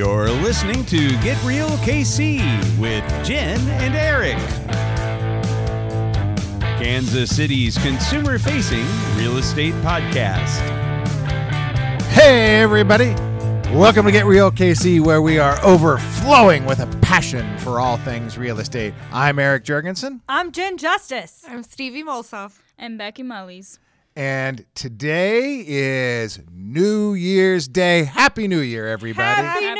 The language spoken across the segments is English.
You're listening to Get Real KC with Jen and Eric. Kansas City's consumer facing real estate podcast. Hey, everybody. Welcome to Get Real KC, where we are overflowing with a passion for all things real estate. I'm Eric Jurgensen, I'm Jen Justice. I'm Stevie Molsoff. and Becky Mullies. and today is New Year's Day. Happy New Year, everybody. Happy, Happy New New Year!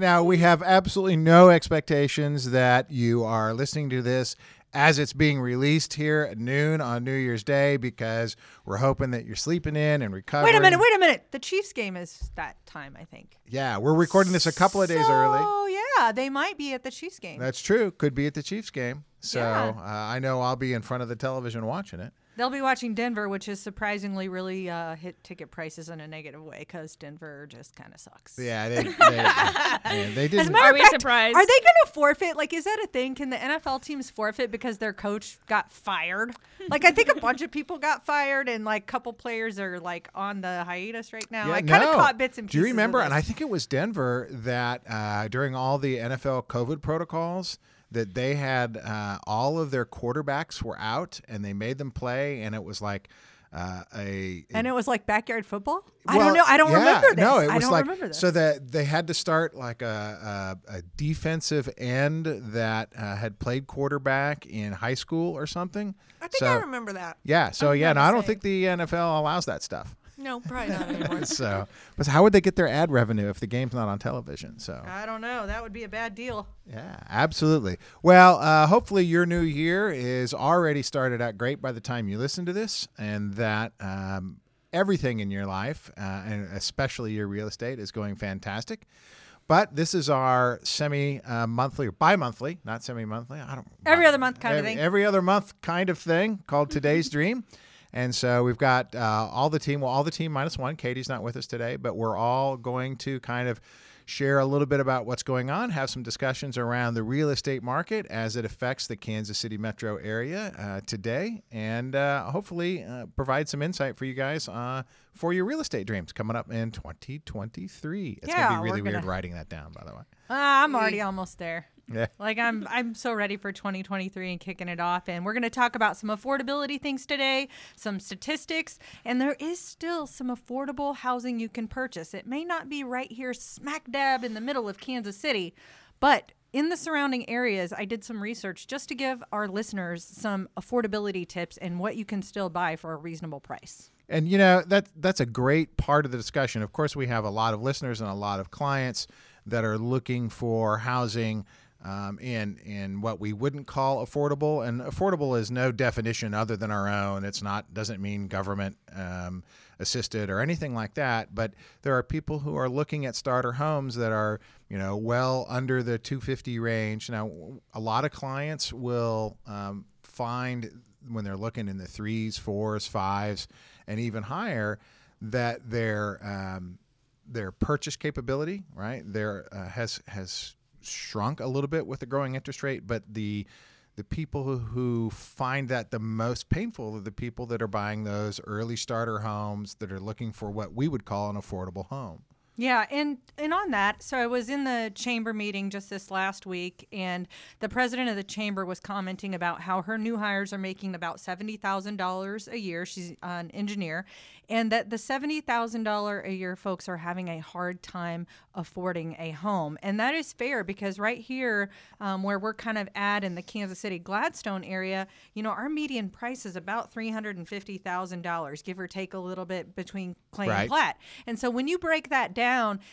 Now, we have absolutely no expectations that you are listening to this as it's being released here at noon on New Year's Day because we're hoping that you're sleeping in and recovering. Wait a minute, wait a minute. The Chiefs game is that time, I think. Yeah, we're recording this a couple of days early. Oh, yeah. They might be at the Chiefs game. That's true. Could be at the Chiefs game. So Yeah. uh, I know I'll be in front of the television watching it. They'll be watching Denver, which is surprisingly really uh, hit ticket prices in a negative way because Denver just kind of sucks. Yeah, they, they, yeah, they As a didn't. matter Are of we surprised? Are they going to forfeit? Like, is that a thing? Can the NFL teams forfeit because their coach got fired? like, I think a bunch of people got fired, and like, a couple players are like on the hiatus right now. Yeah, I kind of no. caught bits and pieces. Do pieces. you remember? Of And I think it was Denver that uh, during all the NFL COVID protocols that they had uh, all of their quarterbacks were out and they made them play, and it was like uh, a and it was like backyard football. I don't know. I don't yeah, remember this. No, it I was don't like remember this. so that they had to start like a a, a defensive end that uh, had played quarterback in high school or something. I think so, I remember that. Yeah. So I yeah, no, I don't think the NFL allows that stuff. No, probably not anymore. So, but how would they get their ad revenue if the game's not on television? So, I don't know. That would be a bad deal. yeah, absolutely. Well, uh, hopefully your new year is already started out great by the time you listen to this, and that um, everything in your life, uh, and especially your real estate, is going fantastic. But this is our semi uh, monthly or bi monthly, not semi monthly. I don't Every other month kind of thing. Every other month kind of thing called Today's Dream. And so we've got uh, all the team, well, all the team minus one. Katie's not with us today, but we're all going to kind of share a little bit about what's going on, have some discussions around the real estate market as it affects the Kansas City metro area uh, today, and uh, hopefully uh, provide some insight for you guys uh, for your real estate dreams coming up in 2023. It's Yeah, going to be really weird gonna- writing that down, by the way. Uh, I'm already almost there. Yeah. Like I'm I'm so ready for 2023 and kicking it off and we're going to talk about some affordability things today, some statistics, and there is still some affordable housing you can purchase. It may not be right here smack dab in the middle of Kansas City, but in the surrounding areas, I did some research just to give our listeners some affordability tips and what you can still buy for a reasonable price. And you know that that's a great part of the discussion. Of course, we have a lot of listeners and a lot of clients that are looking for housing um, in in what we wouldn't call affordable. And affordable is no definition other than our own. It's not doesn't mean government um, assisted or anything like that. But there are people who are looking at starter homes that are you know well under the 250 range. Now, a lot of clients will um, find when they're looking in the threes, fours, fives, and even higher, that their um, their purchase capability, right, there uh, has has shrunk a little bit with the growing interest rate, but the the people who, find that the most painful are the people that are buying those early starter homes that are looking for what we would call an affordable home. Yeah, and and on that, so I was in the chamber meeting just this last week, and the president of the chamber was commenting about how her new hires are making about seventy thousand dollars a year. She's an engineer, and that the seventy thousand dollar a year folks are having a hard time affording a home, and that is fair because right here, um, where we're kind of at in the Kansas City Gladstone area, you know, our median price is about three hundred and fifty thousand dollars, give or take a little bit between Clay Right. and Platte. And so when you break that down,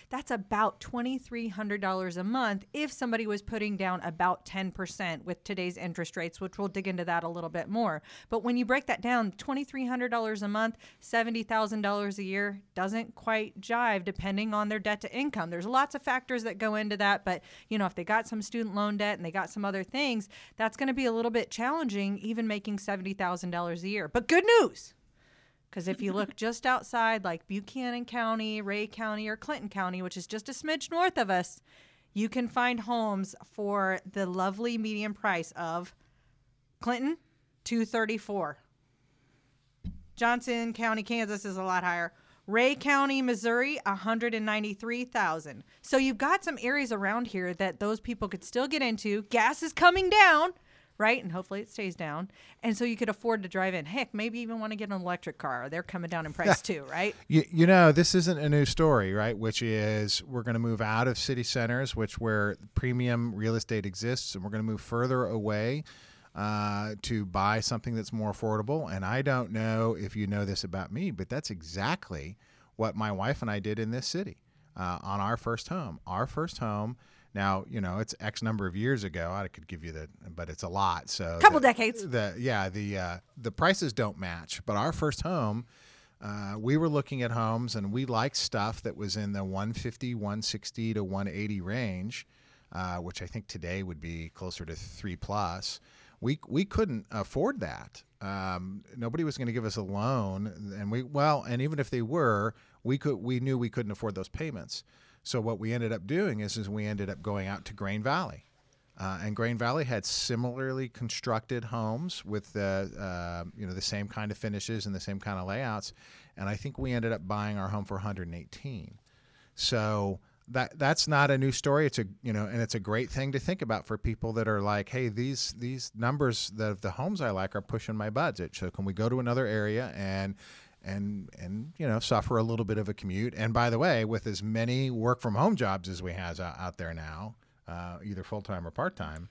that's about $2,300 a month if somebody was putting down about 10% with today's interest rates, which we'll dig into that a little bit more. But when you break that down, $2,300 a month, $70,000 a year doesn't quite jive depending on their debt to income. There's lots of factors that go into that, but you know, if they got some student loan debt and they got some other things, that's going to be a little bit challenging even making $70,000 a year. But good news. Because if you look just outside, like Buchanan County, Ray County, or Clinton County, which is just a smidge north of us, you can find homes for the lovely median price of Clinton, two thirty four. Johnson County, Kansas is a lot higher, Ray County, Missouri, 193,000. So you've got some areas around here that those people could still get into. Gas is coming down, right? And hopefully it stays down. And so you could afford to drive in. Heck, maybe even want to get an electric car. They're coming down in price too, right? You, you know, this isn't a new story, right? Which is we're going to move out of city centers, which where premium real estate exists, and we're going to move further away uh, to buy something that's more affordable. And I don't know if you know this about me, but that's exactly what my wife and I did in this city uh, on our first home. Our first home. Now, you know, it's X number of years ago. I could give you that, but it's a lot. So a Couple the- decades. The yeah, the uh, the prices don't match. But our first home, uh, we were looking at homes and we liked stuff that was in the 150, 160 to 180 range, uh, which I think today would be closer to three plus. We we couldn't afford that. Um, nobody was going to give us a loan, and we well, and even if they were, we could we knew we couldn't afford those payments. So what we ended up doing is, is we ended up going out to Grain Valley. Uh, and Grain Valley had similarly constructed homes with the uh, you know the same kind of finishes and the same kind of layouts, and I think we ended up buying our home for 118. So that that's not a new story. It's a you know, and it's a great thing to think about for people that are like, hey, these these numbers of the homes I like are pushing my budget. So can we go to another area and and and you know suffer a little bit of a commute? And by the way, with as many work from home jobs as we have out, out there now, uh, either full time or part time,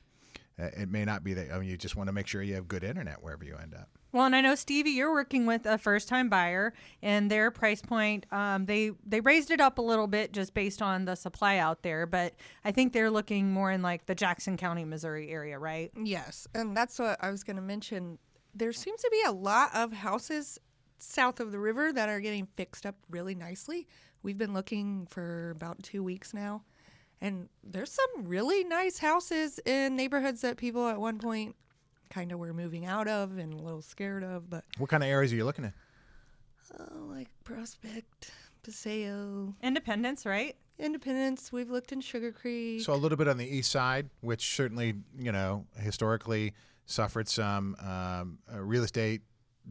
uh, it may not be that. I mean, you just want to make sure you have good internet wherever you end up. Well, and I know Stevie, you're working with a first-time buyer, and their price point, um, they they raised it up a little bit just based on the supply out there, but I think they're looking more in like the Jackson County, Missouri area, right? Yes, and that's what I was going to mention. There seems to be a lot of houses south of the river that are getting fixed up really nicely. We've been looking for about two weeks now, and there's some really nice houses in neighborhoods that people at one point kind of were moving out of and a little scared of, but What kind of areas are you looking at? uh, like Prospect, Paseo, Independence, right? Independence. We've looked in Sugar Creek. So a little bit on the east side, which certainly you know historically suffered some um, uh, real estate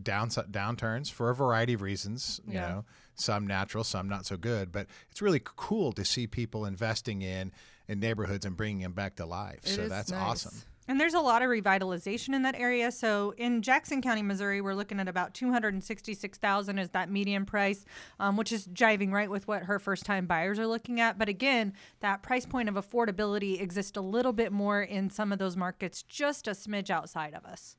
down downturns for a variety of reasons. You Yeah. know, some natural, some not so good. But it's really cool to see people investing in in neighborhoods and bringing them back to life. It so that's nice. awesome. And there's a lot of revitalization in that area. So in Jackson County, Missouri, we're looking at about 266,000 is that median price, um, which is jiving right with what her first-time buyers are looking at. But again, that price point of affordability exists a little bit more in some of those markets, just a smidge outside of us.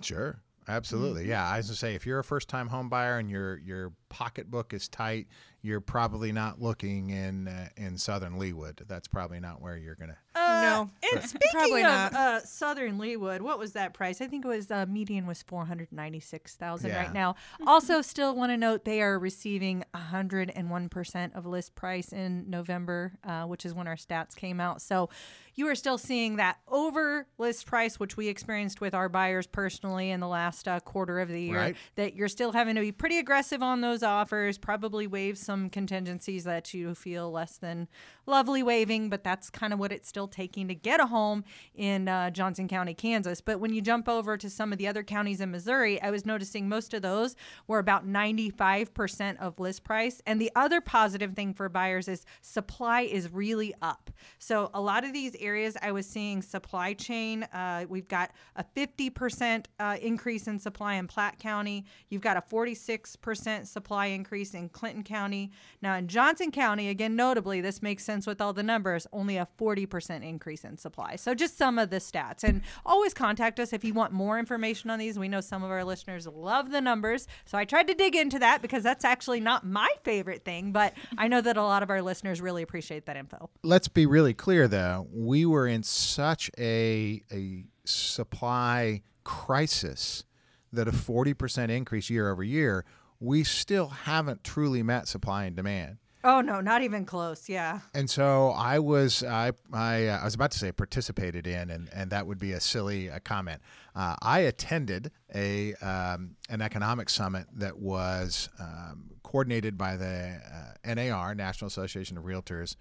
Sure. Absolutely. Mm-hmm. Yeah. I was gonna say if you're a first time home buyer and your your pocketbook is tight, you're probably not looking in uh, in southern Leawood. That's probably not where you're gonna Uh, No, And speaking probably of not. uh, Southern Leawood, what was that price? I think it was uh, median was four hundred ninety six thousand Yeah. right now. Also, still want to note they are receiving hundred and one percent of list price in November, uh, which is when our stats came out. So you are still seeing that over list price, which we experienced with our buyers personally in the last uh, quarter of the year. Right. That you're still having to be pretty aggressive on those offers. Probably waive some contingencies that you feel less than lovely waiving, but that's kind of what it's still taking to get a home in uh, Johnson County, Kansas. But when you jump over to some of the other counties in Missouri, I was noticing most of those were about 95% of list price. And the other positive thing for buyers is supply is really up. So a lot of these areas I was seeing supply chain, uh, we've got a 50% uh, increase in supply in Platte County. You've got a 46% supply increase in Clinton County. Now in Johnson County, again, notably, this makes sense with all the numbers, only a 40% increase in supply. So just some of the stats. And always contact us if you want more information on these. We know some of our listeners love the numbers. So I tried to dig into that because that's actually not my favorite thing, but I know that a lot of our listeners really appreciate that info. let's be really clear though we were in such a a supply crisis that a 40% increase year over year we still haven't truly met supply and demand Oh, no, not even close. Yeah. and so I was I I, uh, I was about to say participated in, and, and that would be a silly uh, comment. Uh, I attended a um, an economic summit that was um, coordinated by the uh, NAR National Association of Realtors,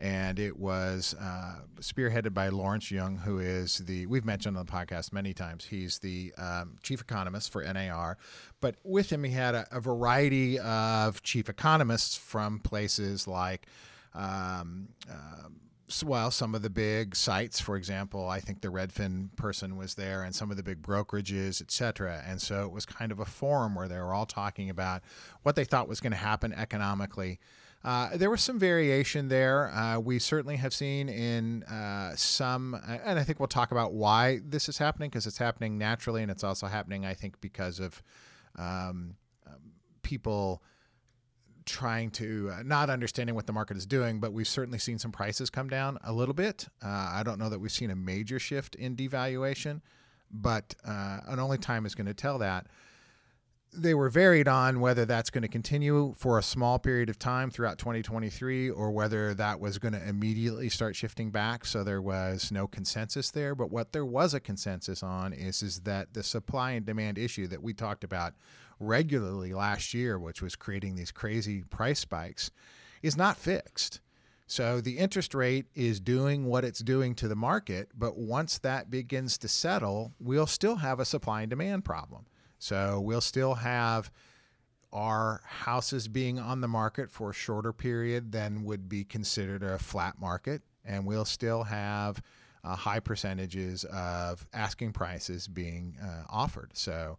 and it was uh, spearheaded by Lawrence Yun, who is the we've mentioned on the podcast many times. He's the um, chief economist for NAR, but with him he had a, a variety of chief economists from places like. Um, s- well, some of the big sites, for example, I think the Redfin person was there, and some of the big brokerages, et cetera. And so it was kind of a forum where they were all talking about what they thought was going to happen economically. Uh, there was some variation there. Uh, we certainly have seen in uh, some, and I think we'll talk about why this is happening because it's happening naturally, and it's also happening, I think, because of um, um, people trying to uh, not understanding what the market is doing, but we've certainly seen some prices come down a little bit. Uh, I don't know that we've seen a major shift in devaluation, but uh, and only time is going to tell that. They were varied on whether that's going to continue for a small period of time throughout 2023 or whether that was going to immediately start shifting back. So there was no consensus there. But what there was a consensus on is, is that the supply and demand issue that we talked about regularly last year, which was creating these crazy price spikes, is not fixed. So the interest rate is doing what it's doing to the market, but once that begins to settle, we'll still have a supply and demand problem. So we'll still have our houses being on the market for a shorter period than would be considered a flat market, and we'll still have uh, high percentages of asking prices being uh, offered. So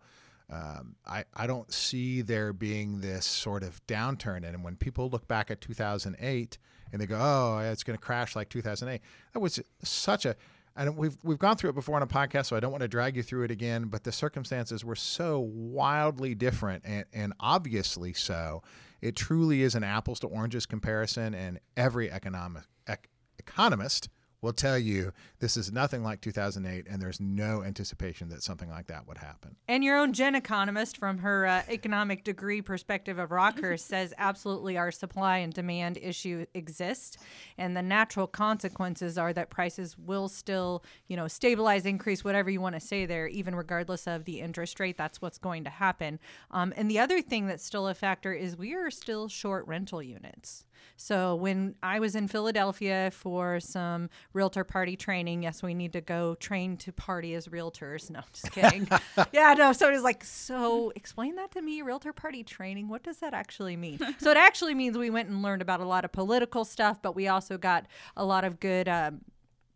um, I, I don't see there being this sort of downturn. And when people look back at 2008 and they go, oh, it's going to crash like 2008, that was such a, and we've, we've gone through it before on a podcast, so I don't want to drag you through it again, but the circumstances were so wildly different and, and obviously so. It truly is an apples to oranges comparison, and every economic, ec- economist will tell you this is nothing like 2008, and there's no anticipation that something like that would happen. And your own Jen economist, from her uh, economic degree perspective of Rockhurst, says absolutely our supply and demand issue exists, and the natural consequences are that prices will still, you know, stabilize, increase, whatever you want to say there, even regardless of the interest rate. That's what's going to happen. Um, and the other thing that's still a factor is we are still short rental units. So when I was in Philadelphia for some realtor party training, yes, we need to go train to party as realtors. No, just kidding. yeah, no. So it was like, so explain that to me, realtor party training. What does that actually mean? so it actually means we went and learned about a lot of political stuff, but we also got a lot of good. Um,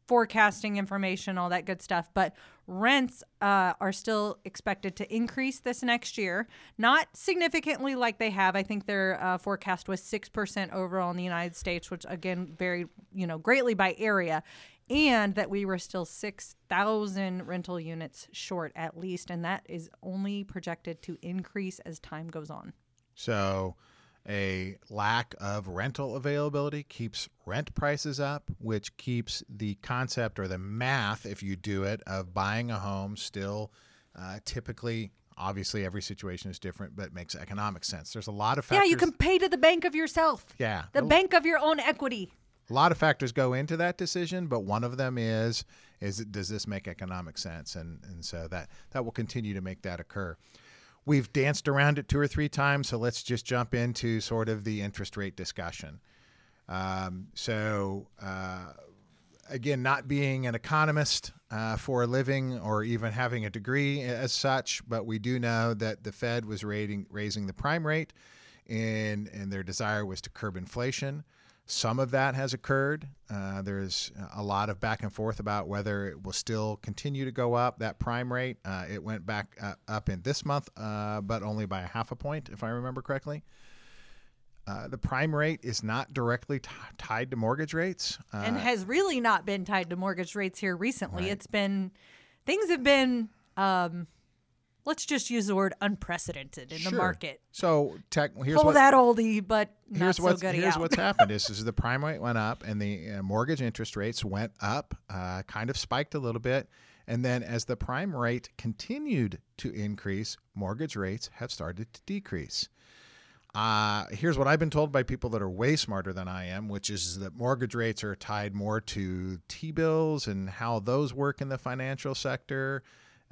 forecasting information, all that good stuff. But rents uh, are still expected to increase this next year, not significantly like they have. I think their uh, forecast was six percent overall in the United States, which again varied, you know, greatly by area. And that we were still 6,000 rental units short at least. And that is only projected to increase as time goes on. So, a lack of rental availability keeps rent prices up, which keeps the concept or the math, if you do it, of buying a home still uh, typically. Obviously, every situation is different, but makes economic sense. There's a lot of factors. Yeah, you can pay to the bank of yourself. Yeah, The bank of your own equity. a lot of factors go into that decision, but one of them is is does this make economic sense, and and so that that will continue to make that occur. We've danced around it two or three times, so let's just jump into sort of the interest rate discussion. Um, so. Uh, again, not being an economist uh, for a living or even having a degree as such, but we do know that the Fed was rating, raising the prime rate, and and their desire was to curb inflation. Some of that has occurred. Uh, there's a lot of back and forth about whether it will still continue to go up. That prime rate, uh, it went back uh, up in this month, uh, but only by a half a point, if I remember correctly. Uh, the prime rate is not directly t- tied to mortgage rates. Uh, and has really not been tied to mortgage rates here recently. It's been things have been um let's just use the word unprecedented in the market. So, tech, here's Pull what that oldie, but not here's so what's here's out. what's happened is, is the prime rate went up and the uh, mortgage interest rates went up, uh, kind of spiked a little bit, and then as the prime rate continued to increase, mortgage rates have started to decrease. Uh, here's what I've been told by people that are way smarter than I am, which is that mortgage rates are tied more to T bills and how those work in the financial sector.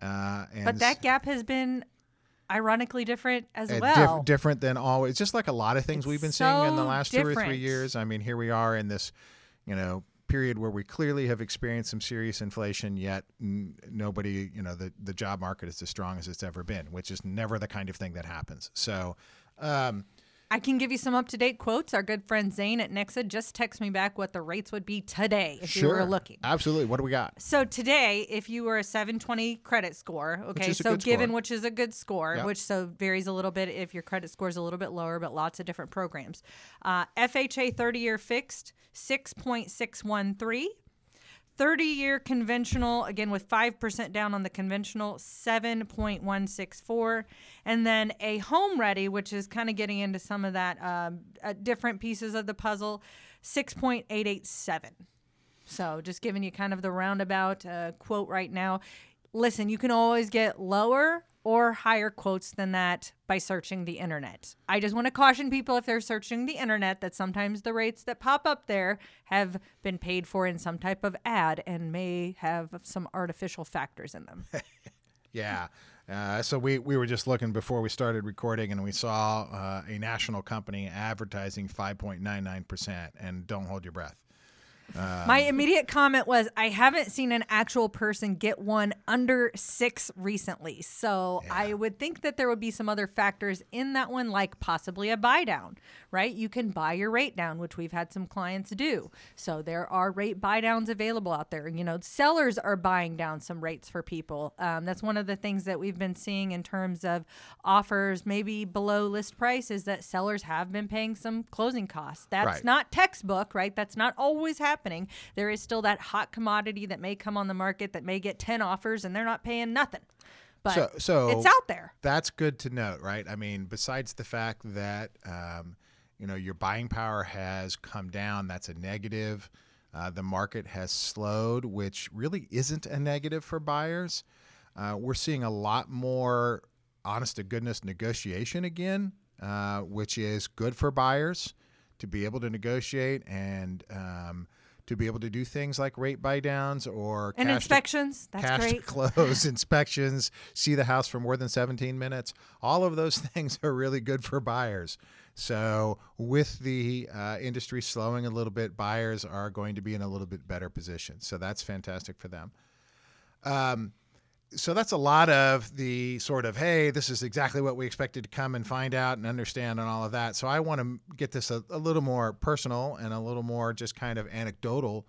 Uh, and but that gap has been ironically different as uh, well. different than always. Just like a lot of things It's we've been seeing in the so last two or three years. I mean, here we are in this, you know period where we clearly have experienced some serious inflation, yet n- nobody, you know, the, the job market is as strong as it's ever been, which is never the kind of thing that happens. So, um, I can give you some up to date quotes. Our good friend Zane at Nixa just text me back what the rates would be today if you were looking. Absolutely. What do we got? So today, if you were a 720 credit score, okay, so given score. which is a good score, Yep. which so varies a little bit if your credit score is a little bit lower, but lots of different programs. Uh, FHA 30 year fixed 6.613. 30 year conventional, again with 5% down on the conventional, 7.164. And then a HomeReady, which is kind of getting into some of that um, uh, different pieces of the puzzle, 6.887. So just giving you kind of the roundabout uh, quote right now. Listen, you can always get lower or higher quotes than that by searching the internet. I just want to caution people if they're searching the internet that sometimes the rates that pop up there have been paid for in some type of ad and may have some artificial factors in them. Yeah. Uh, so we, we were just looking before we started recording and we saw uh, a national company advertising 5.99% and don't hold your breath. My immediate comment was I haven't seen an actual person get one under six recently. So I would think that there would be some other factors in that one, like possibly a buy down, right? You can buy your rate down, which we've had some clients do. So there are rate buy downs available out there. You know, sellers are buying down some rates for people. Um, that's one of the things that we've been seeing in terms of offers, maybe below list price, is that sellers have been paying some closing costs. That's Right. not textbook, right? That's not always happening. There is still that hot commodity that may come on the market that may get 10 offers and they're not paying nothing. But So- so- it's out there. That's good to note, right? I mean, besides the fact that um, you know your buying power has come down, that's a negative. Uh, the market has slowed, which really isn't a negative for buyers. Uh, we're seeing a lot more honest to goodness negotiation again, uh, which is good for buyers to be able to negotiate and um, to be able to do things like rate buy downs or And cash to- inspections, that's cash great. to close inspections, see the house for more than 17 minutes. All of those things are really good for buyers. So, with the uh, industry slowing a little bit, buyers are going to be in a little bit better position. So, that's fantastic for them. Um, so that's a lot of the sort of hey this is exactly what we expected to come and find out and understand and all of that. So i want to get this a, a little more personal and a little more just kind of anecdotal.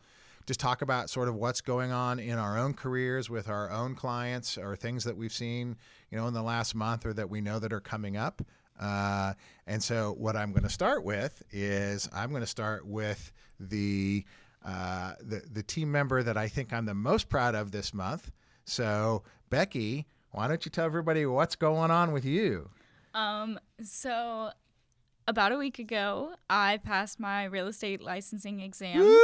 Just talk about sort of what's going on in our own careers with our own clients or things that we've seen you know in the last month or that we know that are coming up. Uh, and so what i'm going to start with is i'm going to start with the uh, the, the team member that I think I'm the most proud of this month. So, Becky, why don't you tell everybody what's going on with you? Um, so about a week ago, I passed my real estate licensing exam. and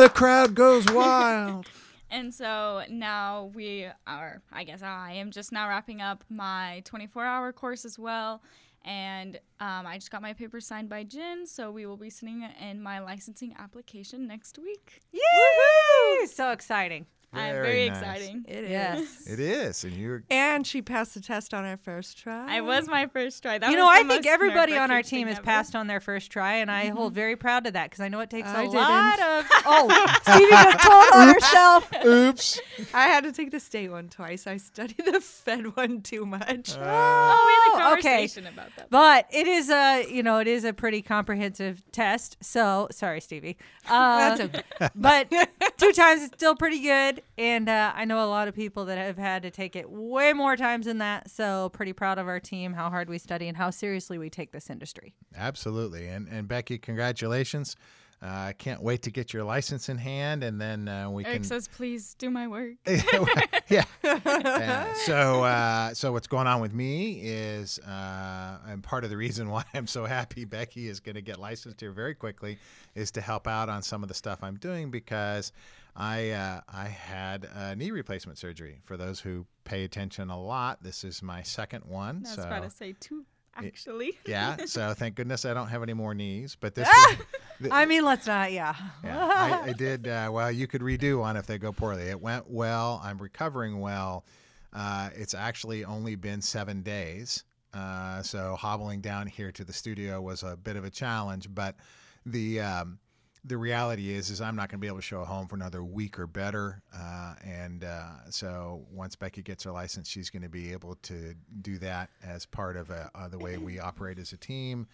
the crowd goes wild. And so now we are, I guess I am just now wrapping up my 24 hour course as well. And um, I just got my papers signed by Jen, so we will be sending in my licensing application next week. Woohoo! So exciting. I'm Very very nice. exciting. It is. Yes. It is, and you're And she passed the test on her first try. I was my first try. That you know, I think everybody on our team has ever. passed on their first try, and I hold very proud of that because I know it takes a I lot didn't. of. Oh, Stevie just told on herself. oops. I had to take the state one twice. I studied the Fed one too much. Oh, we had a Oh, okay. about that. But it is a, you know, it is a pretty comprehensive test. So sorry, Stevie. Uh, That's okay. but two times is still pretty good. And uh, I know a lot of people that have had to take it way more times than that. So pretty proud of our team, how hard we study, and how seriously we take this industry. Absolutely. And, and Becky, congratulations. Uh, I can't wait to get your license in hand, and then uh, we Eric can. Eric says, please do my work. yeah. Yeah. So, uh, so what's going on with me is, uh, and part of the reason why I'm so happy Becky is going to get licensed here very quickly is to help out on some of the stuff I'm doing because I uh, I had a knee replacement surgery. For those who pay attention a lot, this is my second one. I was so about to say two, actually. yeah. So thank goodness I don't have any more knees. But this. one- I mean, let's not, yeah. yeah, I, I did. Uh, well, you could redo one if they go poorly. It went well. I'm recovering well. Uh, it's actually only been seven days. Uh, so hobbling down here to the studio was a bit of a challenge, but the um, the reality is is I'm not going to be able to show a home for another week or better, uh, and uh, so once Becky gets her license, she's going to be able to do that as part of a, uh, the way we operate as a team,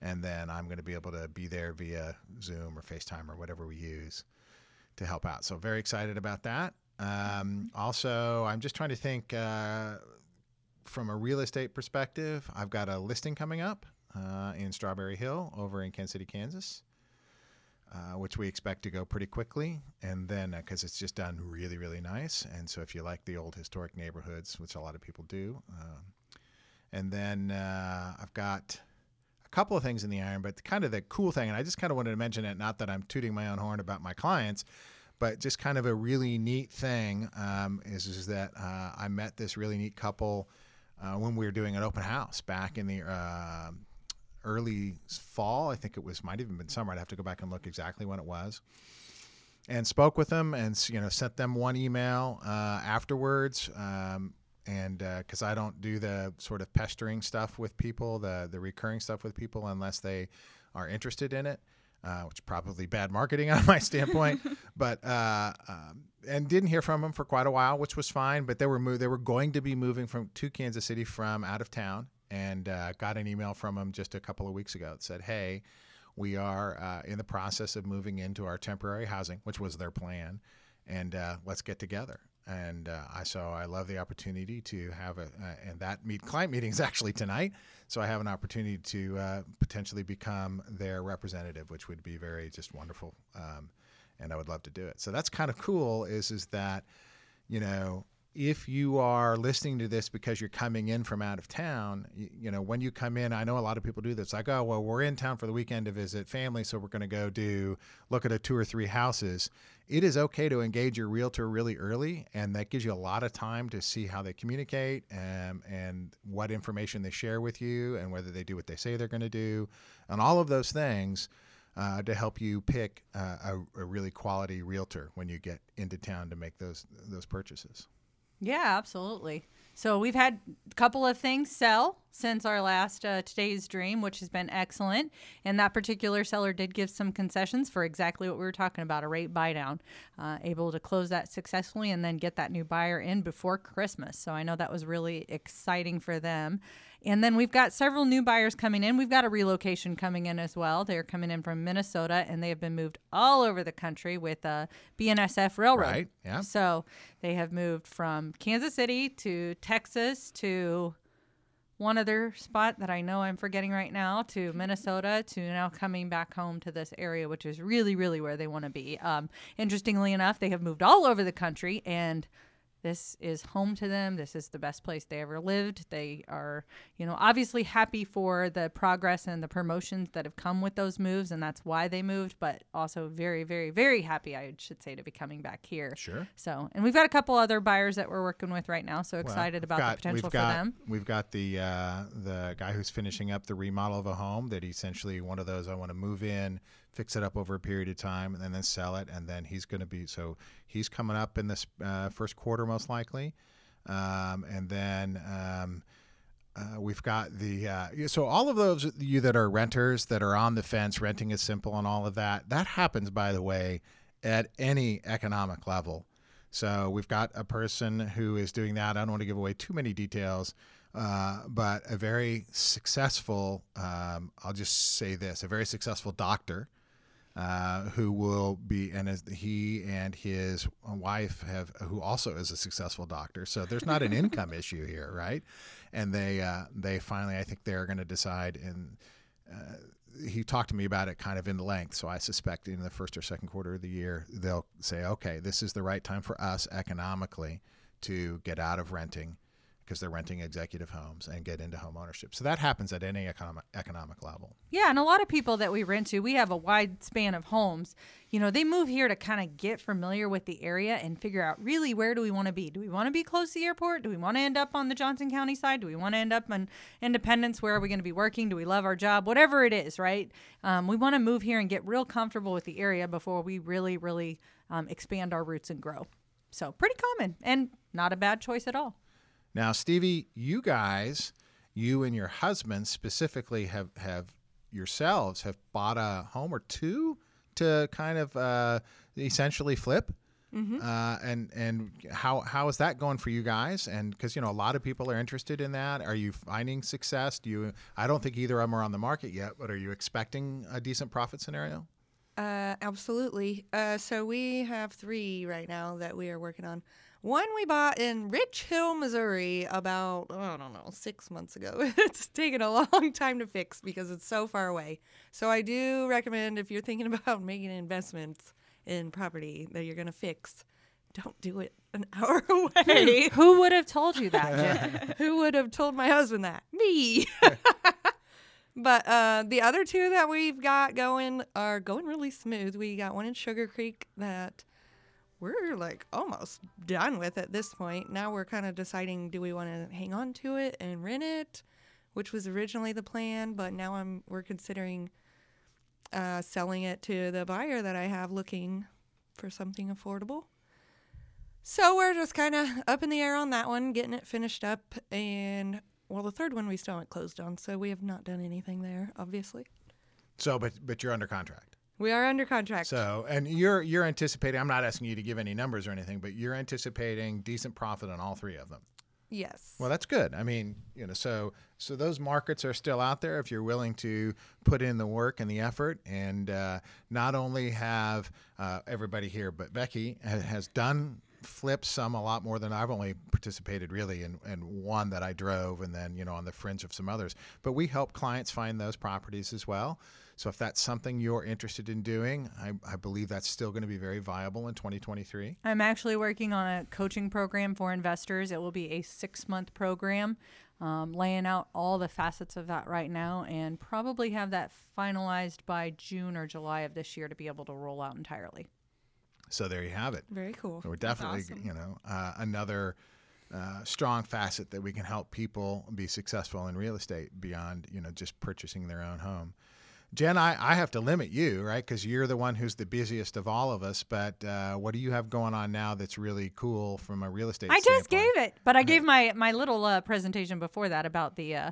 and then I'm going to be able to be there via Zoom or FaceTime or whatever we use to help out. So very excited about that. Um, also, I'm just trying to think uh, from a real estate perspective. I've got a listing coming up uh, in Strawberry Hill over in Kansas City, Kansas uh, which we expect to go pretty quickly. And then, because uh, it's just done really, really nice. And so, if you like the old historic neighborhoods, which a lot of people do, um, and then uh, I've got a couple of things in the iron, but kind of the cool thing, and I just kind of wanted to mention it, not that I'm tooting my own horn about my clients. But just kind of a really neat thing um, is, is that uh, I met this really neat couple uh, when we were doing an open house back in the early fall. I think it was might even been summer. I'd have to go back and look exactly when it was. And spoke with them and you know sent them one email uh, afterwards. Um, and because uh, I don't do the sort of pestering stuff with people, the the recurring stuff with people, unless they are interested in it, uh, which is probably bad marketing on my standpoint. but uh, um, and didn't hear from them for quite a while, which was fine. But they were mo- they were going to be moving from to Kansas City from out of town, and uh, got an email from them just a couple of weeks ago that said, "Hey, we are uh, in the process of moving into our temporary housing, which was their plan, and uh, let's get together." And uh, I so I love the opportunity to have a uh, and that meet client meeting is actually tonight, so I have an opportunity to uh, potentially become their representative, which would be very just wonderful, um, and I would love to do it. So that's kind of cool. Is is that you know if you are listening to this because you're coming in from out of town, you, you, know, when you come in, I know a lot of people do this. Like, oh, well, we're in town for the weekend to visit family, so we're going to go do look at a two or three houses. It is okay to engage your realtor really early, and that gives you a lot of time to see how they communicate and and what information they share with you, and whether they do what they say they're going to do, and all of those things. Uh, to help you pick uh, a, a really quality realtor when you get into town to make those those purchases. Yeah, absolutely. So we've had a couple of things sell since our last uh, today's dream, which has been excellent. And that particular seller did give some concessions for exactly what we were talking about a rate buy down, uh, able to close that successfully and then get that new buyer in before Christmas. So I know that was really exciting for them. And then we've got several new buyers coming in. We've got a relocation coming in as well. They're coming in from Minnesota and they have been moved all over the country with uh, BNSF Railroad. Right. Yeah. So they have moved from Kansas City to Texas to one other spot that I know I'm forgetting right now to Minnesota to now coming back home to this area, which is really, really where they want to be. Um, interestingly enough, they have moved all over the country and this is home to them. This is the best place they ever lived. They are, you know, obviously happy for the progress and the promotions that have come with those moves, and that's why they moved, but also very, very, very happy, I should say, to be coming back here. Sure. So, and we've got a couple other buyers that we're working with right now, so excited well, about got, the potential got, for them. We've got the uh, the guy who's finishing up the remodel of a home that essentially one of those I want to move in fix it up over a period of time, and then sell it. And then he's going to be so he's coming up in this uh, first quarter most likely, um, and then. Um, uh, we've got the uh, so all of those you that are renters that are on the fence, renting is simple, and all of that. That happens, by the way, at any economic level. So we've got a person who is doing that. I don't want to give away too many details, uh, but a very successful. Um, I'll just say this: a very successful doctor uh, who will be, and as he and his wife have, who also is a successful doctor. So there's not an income issue here, right? And they uh, they finally, I think they're going to decide. And uh, he talked to me about it kind of in length. So I suspect in the first or second quarter of the year they'll say, okay, this is the right time for us economically to get out of renting because they're renting executive homes and get into home ownership. So that happens at any economic economic level. Yeah, and a lot of people that we rent to, we have a wide span of homes. You know, they move here to kind of get familiar with the area and figure out really where do we want to be? Do we want to be close to the airport? Do we want to end up on the Johnson County side? Do we want to end up in Independence? Where are we going to be working? Do we love our job? Whatever it is, right? Um, we want to move here and get real comfortable with the area before we really, really um, expand our roots and grow. So pretty common and not a bad choice at all. Now, Stevie, you guys, you and your husband specifically have have yourselves have bought a home or two to kind of uh, essentially flip. Uh, and and how how is that going for you guys? And because you know a lot of people are interested in that. Are you finding success? Do you? I don't think either of them are on the market yet, but are you expecting a decent profit scenario? Uh, absolutely. Uh, so we have three right now that we are working on. One we bought in Rich Hill, Missouri, about I don't know six months ago. it's taken a long time to fix because it's so far away. So I do recommend if you're thinking about making investments in property that you're gonna fix, don't do it an hour away. Who would have told you that, Who would have told my husband that? Me. but uh, the other two that we've got going are going really smooth. We got one in Sugar Creek that we're like almost done with at this point. Now we're kind of deciding do we want to hang on to it and rent it, which was originally the plan, but now I'm we're considering uh, selling it to the buyer that I have looking for something affordable. So we're just kind of up in the air on that one, getting it finished up, and well, the third one we still haven't closed on, so we have not done anything there, obviously. So, but but you're under contract. We are under contract. So, and you're you're anticipating. I'm not asking you to give any numbers or anything, but you're anticipating decent profit on all three of them. yes. Well, that's good. I mean, you know, so so those markets are still out there if you're willing to put in the work and the effort, and uh, not only have uh, everybody here, but Becky has done flips some a lot more than I've only participated really in, in one that I drove, and then you know on the fringe of some others. But we help clients find those properties as well. So if that's something you're interested in doing, I, I believe that's still going to be very viable in 2023. I'm actually working on a coaching program for investors. It will be a six month program, um, laying out all the facets of that right now, and probably have that finalized by June or July of this year to be able to roll out entirely. So there you have it. Very cool. So we're definitely, awesome. you know, uh, another uh, strong facet that we can help people be successful in real estate beyond, you know, just purchasing their own home. Jen, I, I have to limit you, right? Because you're the one who's the busiest of all of us. But uh, what do you have going on now that's really cool from a real estate? I just standpoint? gave it, but I gave my my little uh, presentation before that about the uh,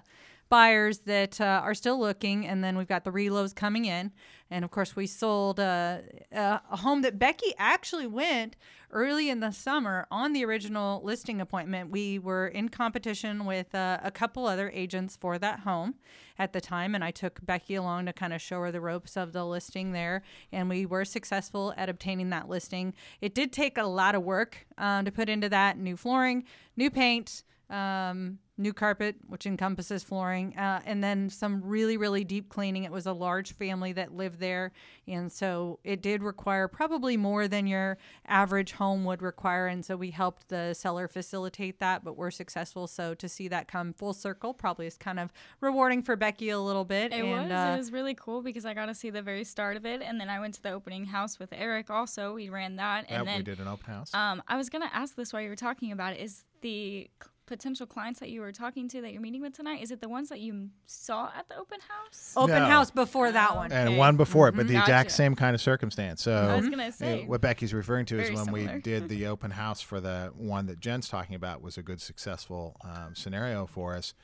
buyers that uh, are still looking, and then we've got the reloads coming in, and of course we sold uh, a home that Becky actually went early in the summer on the original listing appointment. We were in competition with uh, a couple other agents for that home at the time, and I took Becky along to kind of show her the ropes of the listing there, and we were successful at obtaining that listing. It did take a lot of work um, to put into that new flooring, new paint, um, new carpet, which encompasses flooring, uh, and then some really, really deep cleaning. It was a large family that lived there, and so it did require probably more than your average home would require. And so we helped the seller facilitate that, but we're successful. So to see that come full circle probably is kind of rewarding for Becky a little bit. It and, was. Uh, it was really cool because I got to see the very start of it, and then I went to the opening house with Eric. Also, we ran that, Yeah, and then we did an open house. um, I was gonna ask this while you were talking about it. Is the c- potential clients that you were talking to that you're meeting with tonight? Is it the ones that you saw at the open house? open No. house before that one. and okay. one before it, but the exact Gotcha. same kind of circumstance. So I was gonna say. what Becky's referring to is Very when we did the open house for the one that Jen's talking about was a good successful um, scenario for us.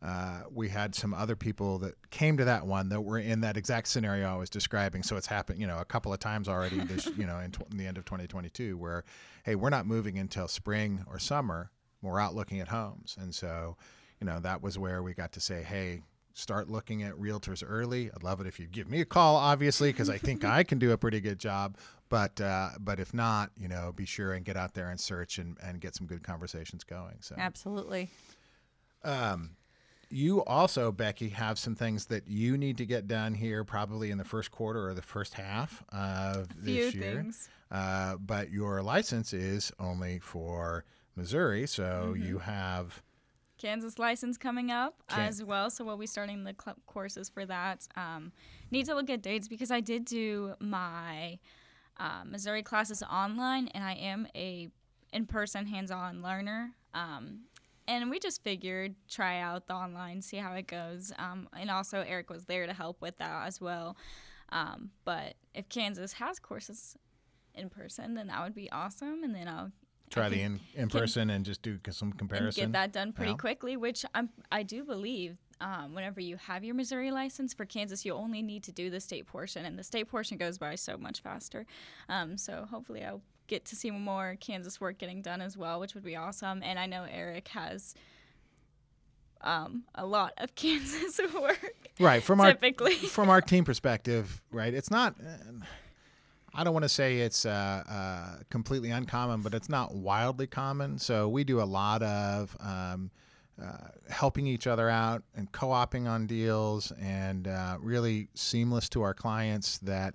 Uh, we had some other people that came to that one that were in that exact scenario I was describing. So it's happened, you know, a couple of times already this, you know, in, tw- in the end of 2022, where, hey, we're not moving until spring or summer. We're out looking at homes, and so, you know, that was where we got to say, hey, start looking at realtors early. I'd love it if you'd give me a call, obviously, because I think I can do a pretty good job. But uh, but if not, you know, be sure and get out there and search and, and get some good conversations going. So Absolutely. Um, you also, Becky, have some things that you need to get done here, probably in the first quarter or the first half of this year. things. Uh, but your license is only for Missouri, so Mm-hmm. you have Kansas license coming up Can- as well, so we'll be starting the cl- courses for that. Um, need to look at dates because I did do my uh, Missouri classes online, and I am a in-person hands-on learner. Um, and we just figured try out the online, see how it goes. Um, and also Eric was there to help with that as well. Um, but if Kansas has courses in person, then that would be awesome. And then I'll try the in in person and just do some and comparison. get that done pretty Yeah. quickly, which I'm I do believe um, whenever you have your Missouri license. For Kansas, you only need to do the state portion, and the state portion goes by so much faster. Um, so hopefully, I'll get to see more Kansas work getting done as well, which would be awesome. And I know Eric has um, a lot of Kansas work. Right from typically. our from our team perspective, right? It's not. Uh, I don't want to say it's uh, uh, completely uncommon, but it's not wildly common. So we do a lot of um, uh, helping each other out and co-oping on deals, and uh, really seamless to our clients. That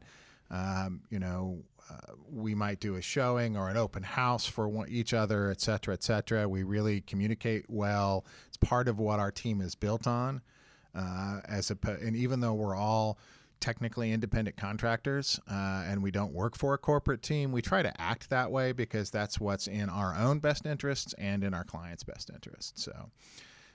um, you know uh, we might do a showing or an open house for one, each other, et cetera, et cetera. We really communicate well. It's part of what our team is built on. Uh, as a, and even though we're all technically independent contractors uh, and we don't work for a corporate team, we try to act that way because that's what's in our own best interests and in our clients' best interests. So,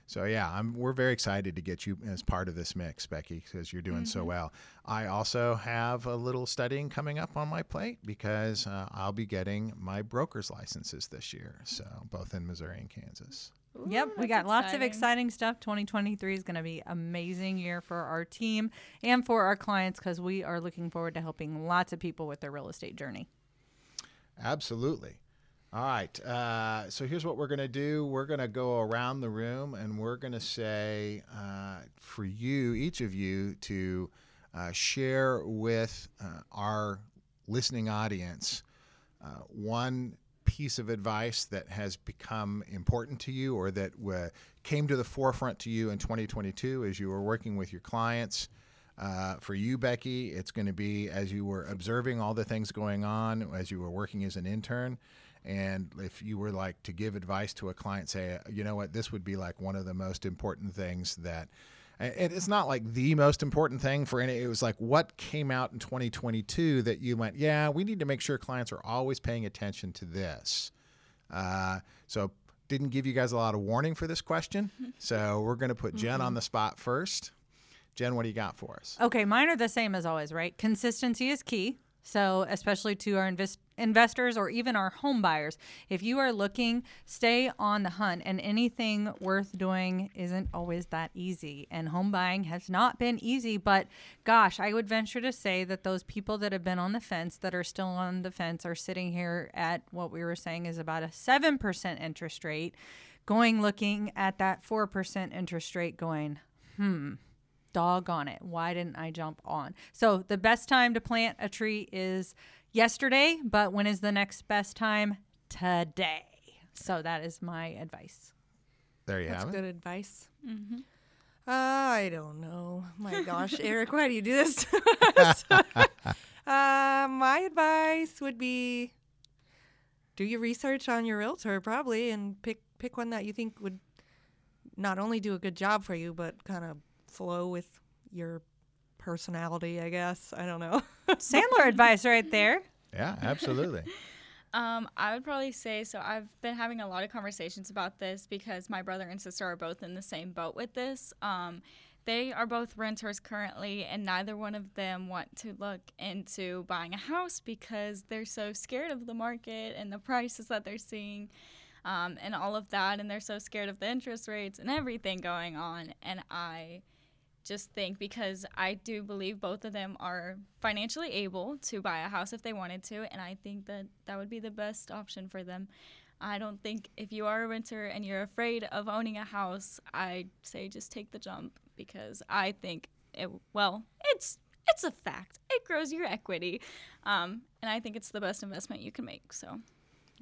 so yeah, I'm, we're very excited to get you as part of this mix, Becky, because you're doing mm-hmm. so well. I also have a little studying coming up on my plate because uh, I'll be getting my broker's licenses this year, so both in Missouri and Kansas. Ooh, yep, we got exciting. lots of exciting stuff. 2023 is going to be amazing year for our team and for our clients because we are looking forward to helping lots of people with their real estate journey. Absolutely. All right. Uh, so here's what we're going to do. We're going to go around the room and we're going to say uh, for you, each of you, to uh, share with uh, our listening audience uh, one piece of advice that has become important to you or that came to the forefront to you in 2022 as you were working with your clients. Uh, for you, Becky, it's going to be as you were observing all the things going on as you were working as an intern. And if you were like to give advice to a client, say, you know what, this would be like one of the most important things that it's not like the most important thing for any it was like what came out in 2022 that you went yeah we need to make sure clients are always paying attention to this. Uh, so didn't give you guys a lot of warning for this question so we're going to put jen mm-hmm. on the spot first. Jen what do you got for us? Okay mine are the same as always right? Consistency is key so, especially to our invest- investors or even our home buyers, if you are looking, stay on the hunt. And anything worth doing isn't always that easy. And home buying has not been easy. But gosh, I would venture to say that those people that have been on the fence, that are still on the fence, are sitting here at what we were saying is about a 7% interest rate, going looking at that 4% interest rate, going, hmm doggone it, why didn't I jump on? So the best time to plant a tree is yesterday, but when is the next best time? Today. So that is my advice. There you That's have it. good advice. Mm-hmm. Uh, I don't know. My gosh, Eric, why do you do this to us? uh, my advice would be do your research on your realtor probably and pick pick one that you think would not only do a good job for you but kind of flow with your personality, I guess. I don't know. Sandler advice right there. Yeah, absolutely. Um, I would probably say so. I've been having a lot of conversations about this because my brother and sister are both in the same boat with this. Um, they are both renters currently, and neither one of them want to look into buying a house because they're so scared of the market and the prices that they're seeing um, and all of that. And they're so scared of the interest rates and everything going on. And I just think because I do believe both of them are financially able to buy a house if they wanted to, and I think that that would be the best option for them. I don't think if you are a renter and you're afraid of owning a house, I say just take the jump because I think it well, it's it's a fact. It grows your equity, um, and I think it's the best investment you can make. So.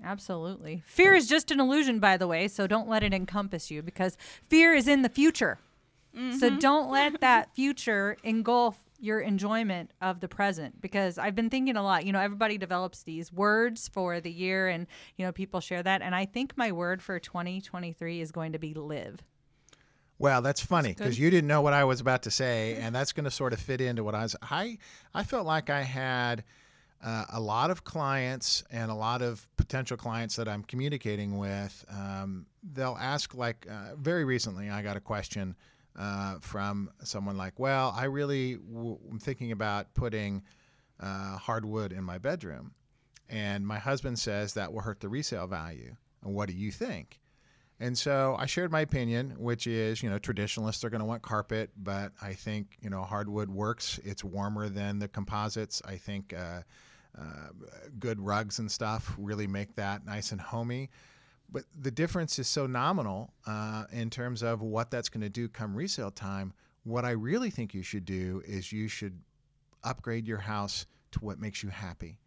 Absolutely. Fear is just an illusion, by the way, so don't let it encompass you because fear is in the future. Mm-hmm. So don't let that future engulf your enjoyment of the present because I've been thinking a lot. You know, everybody develops these words for the year and, you know, people share that. And I think my word for 2023 is going to be live. Well, that's funny because you didn't know what I was about to say, and that's going to sort of fit into what I was. I I felt like I had uh, a lot of clients and a lot of potential clients that I'm communicating with. Um, they'll ask like uh, very recently, I got a question uh, from someone like, well, I really am thinking about putting uh, hardwood in my bedroom. And my husband says that will hurt the resale value. And what do you think? And so I shared my opinion, which is, you know, traditionalists are going to want carpet, but I think, you know, hardwood works. It's warmer than the composites. I think uh, uh, good rugs and stuff really make that nice and homey. But the difference is so nominal uh, in terms of what that's going to do come resale time. What I really think you should do is you should upgrade your house to what makes you happy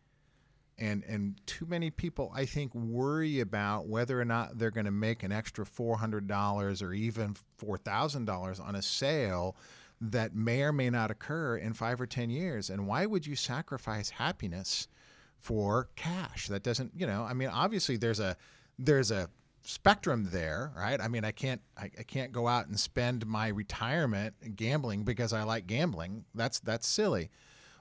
and and too many people I think worry about whether or not they're going to make an extra four hundred dollars or even four thousand dollars on a sale that may or may not occur in five or ten years. And why would you sacrifice happiness for cash? That doesn't, you know, I mean, obviously there's a there's a spectrum there, right? I mean, I can't I, I can't go out and spend my retirement gambling because I like gambling. That's that's silly.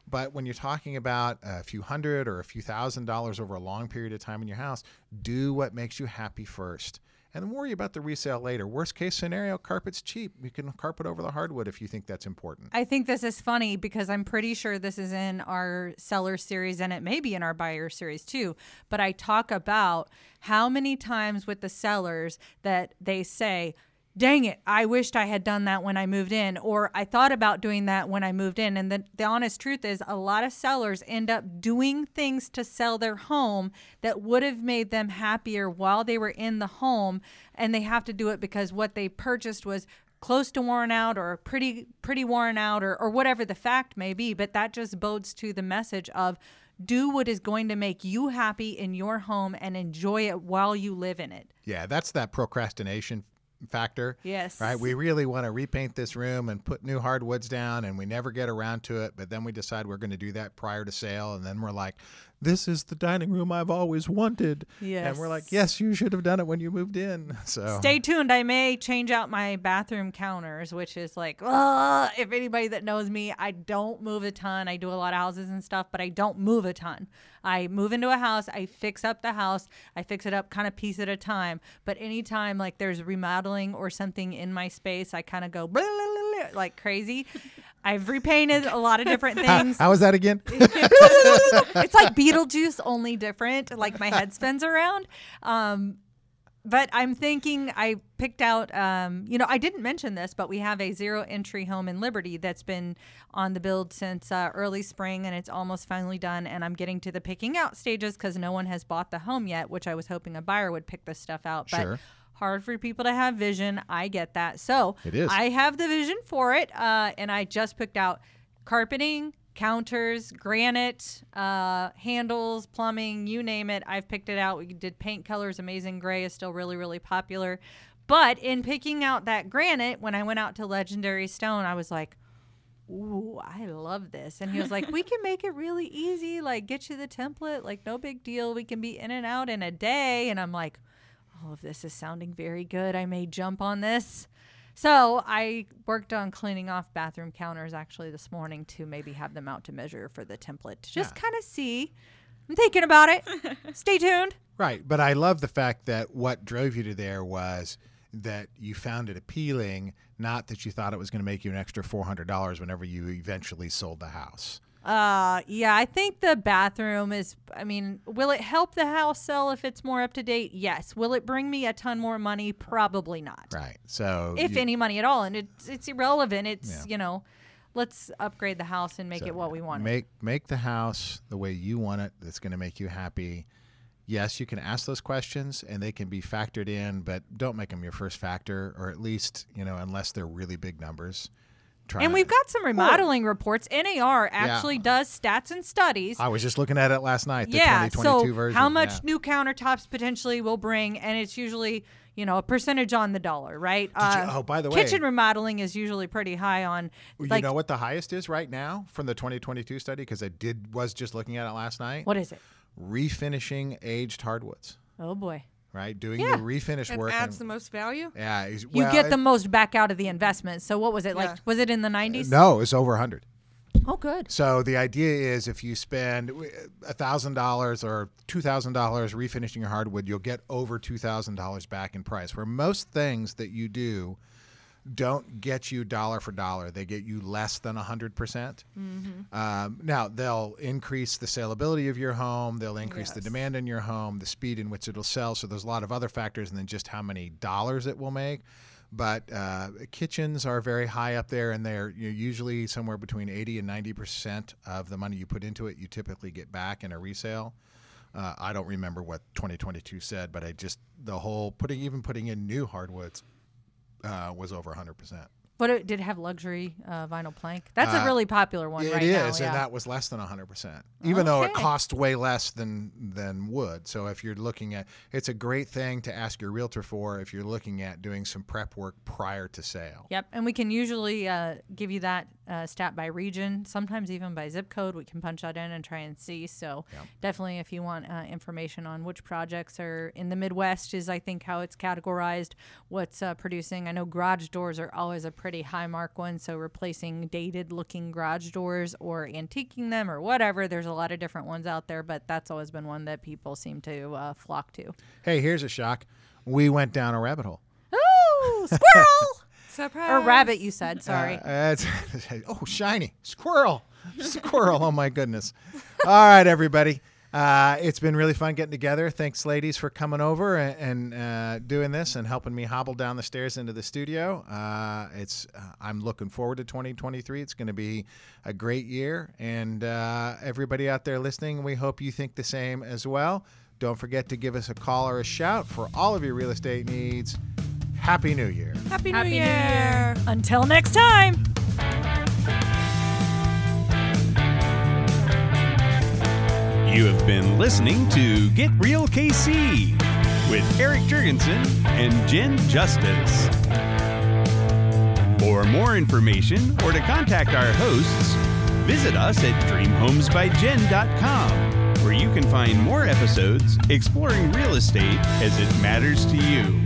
But when you're talking about a few hundred or a few thousand dollars over a long period of time in your house, do what makes you happy first. And then worry about the resale later. Worst case scenario, carpet's cheap. You can carpet over the hardwood if you think that's important. I think this is funny because I'm pretty sure this is in our seller series and it may be in our buyer series too. But I talk about how many times with the sellers that they say, dang it, I wished I had done that when I moved in, or I thought about doing that when I moved in. And the, the honest truth is, a lot of sellers end up doing things to sell their home that would have made them happier while they were in the home. And they have to do it because what they purchased was close to worn out or pretty pretty worn out or, or whatever the fact may be but that just bodes to the message of do what is going to make you happy in your home and enjoy it while you live in it Yeah, that's that procrastination factor. Yes. Right. We really want to repaint this room and put new hardwoods down, and we never get around to it. But then we decide we're going to do that prior to sale, and then we're like, "This is the dining room I've always wanted." And we're like, Yes. "Yes, you should have done it when you moved in." So Stay tuned. I may change out my bathroom counters, which is like, ugh, if anybody that knows me, I don't move a ton. I do a lot of houses and stuff, but I don't move a ton. I move into a house, I fix up the house, I fix it up kind of piece at a time. But anytime like there's remodeling or something in my space, I kind of go blah, blah, blah, blah, like crazy. I've repainted a lot of different things. how was that again? it's like Beetlejuice, only different. Like my head spins around. Um, but I'm thinking I picked out, um, you know, I didn't mention this, but we have a zero entry home in Liberty that's been on the build since uh, early spring and it's almost finally done. And I'm getting to the picking out stages because no one has bought the home yet, which I was hoping a buyer would pick this stuff out. But Sure. Hard for people to have vision. I get that. So It is. I have the vision for it. Uh, and I just picked out carpeting, counters, granite, uh, handles, plumbing, you name it. I've picked it out. We did paint colors. Amazing Gray is still really, really popular. But in picking out that granite, when I went out to Legendary Stone, I was like, Ooh, I love this. And he was like, We can make it really easy, like get you the template, like no big deal. We can be in and out in a day. And I'm like, Oh, All of this is sounding very good. I may jump on this. So I worked on cleaning off bathroom counters actually this morning to maybe have them out to measure for the template to just Yeah. kind of see. I'm thinking about it. Stay tuned. Right. But I love the fact that what drove you to there was that you found it appealing, not that you thought it was going to make you an extra $400 whenever you eventually sold the house. Uh, yeah, I think the bathroom is. I mean, will it help the house sell if it's more up to date? Yes. Will it bring me a ton more money? Probably not. Right. So, If you- any money at all, and it's it's irrelevant. It's Yeah. you know, let's upgrade the house and make so it what we want. Make make the house the way you want it. That's going to make you happy. Yes, you can ask those questions and they can be factored in, but don't make them your first factor, or at least you know, unless they're really big numbers. Try And we've got some remodeling reports. NAR actually Yeah. does stats and studies. I was just looking at it last night. The yeah. 2022 So version. how much yeah. new countertops potentially will bring, and it's usually you know a percentage on the dollar, right? Uh, you- oh, by the way- kitchen remodeling is usually pretty high on. Like, you know what the highest is right now from the 2022 study? Because I did was just looking at it last night. what is it? Refinishing aged hardwoods, Oh boy. Right? Doing Yeah. the refinish It work. adds and- the most value. yeah, is- You get it- the most back out of the investment. So what was it Yeah. like? Was it in the 90s? No, it's over 100. Oh, good. So the idea is if you spend a thousand dollars or two thousand dollars refinishing your hardwood, you'll get over two thousand dollars back in price. Where most things that you do don't get you dollar for dollar. They get you less than 100%. percent Um, now, they'll increase the saleability of your home, they'll increase the demand in your home, the speed in which it'll sell. So there's a lot of other factors than just how many dollars it will make. But uh, kitchens are very high up there, and they're usually somewhere between 80 and 90 percent of the money you put into it, you typically get back in a resale. Uh, I don't remember what 2022 said, but I just the whole putting even putting in new hardwoods uh, was over 100 percent. But it, did have luxury uh, vinyl plank? That's a Uh, really popular one It is, right now. and yeah. that was less than 100%. Even though it Okay. cost way less than than wood. So if you're looking at it's a great thing to ask your realtor for if you're looking at doing some prep work prior to sale. Yep, and we can usually uh, give you that uh, stat by region, sometimes even by zip code. We can punch that in and try and see. So definitely, if you want uh, information on which projects are in the Midwest, is I think how it's categorized, what's uh, producing. I know garage doors are always a pretty high mark one. So replacing dated-looking garage doors or antiquing them or whatever. There's a lot of different ones out there, but that's always been one that people seem to uh, flock to. Hey, here's a shock. We went down a rabbit hole. Ooh, squirrel Surprise. or rabbit? You said sorry. Uh, oh, shiny squirrel, squirrel. Oh my goodness! All right, everybody. Uh, it's been really fun getting together. Thanks, ladies, for coming over and, and uh, doing this and helping me hobble down the stairs into the studio. Uh, it's uh, I'm looking forward to 2023. It's going to be a great year, and uh, everybody out there listening, we hope you think the same as well. Don't forget to give us a call or a shout for all of your real estate needs. Happy New Year. Happy New Happy New Year. Year. Until next time. You have been listening to Get Real KC with Eric Jurgensen and Jen Justice. For more information or to contact our hosts, visit us at dreamhomesbyjen.com, where you can find more episodes exploring real estate as it matters to you.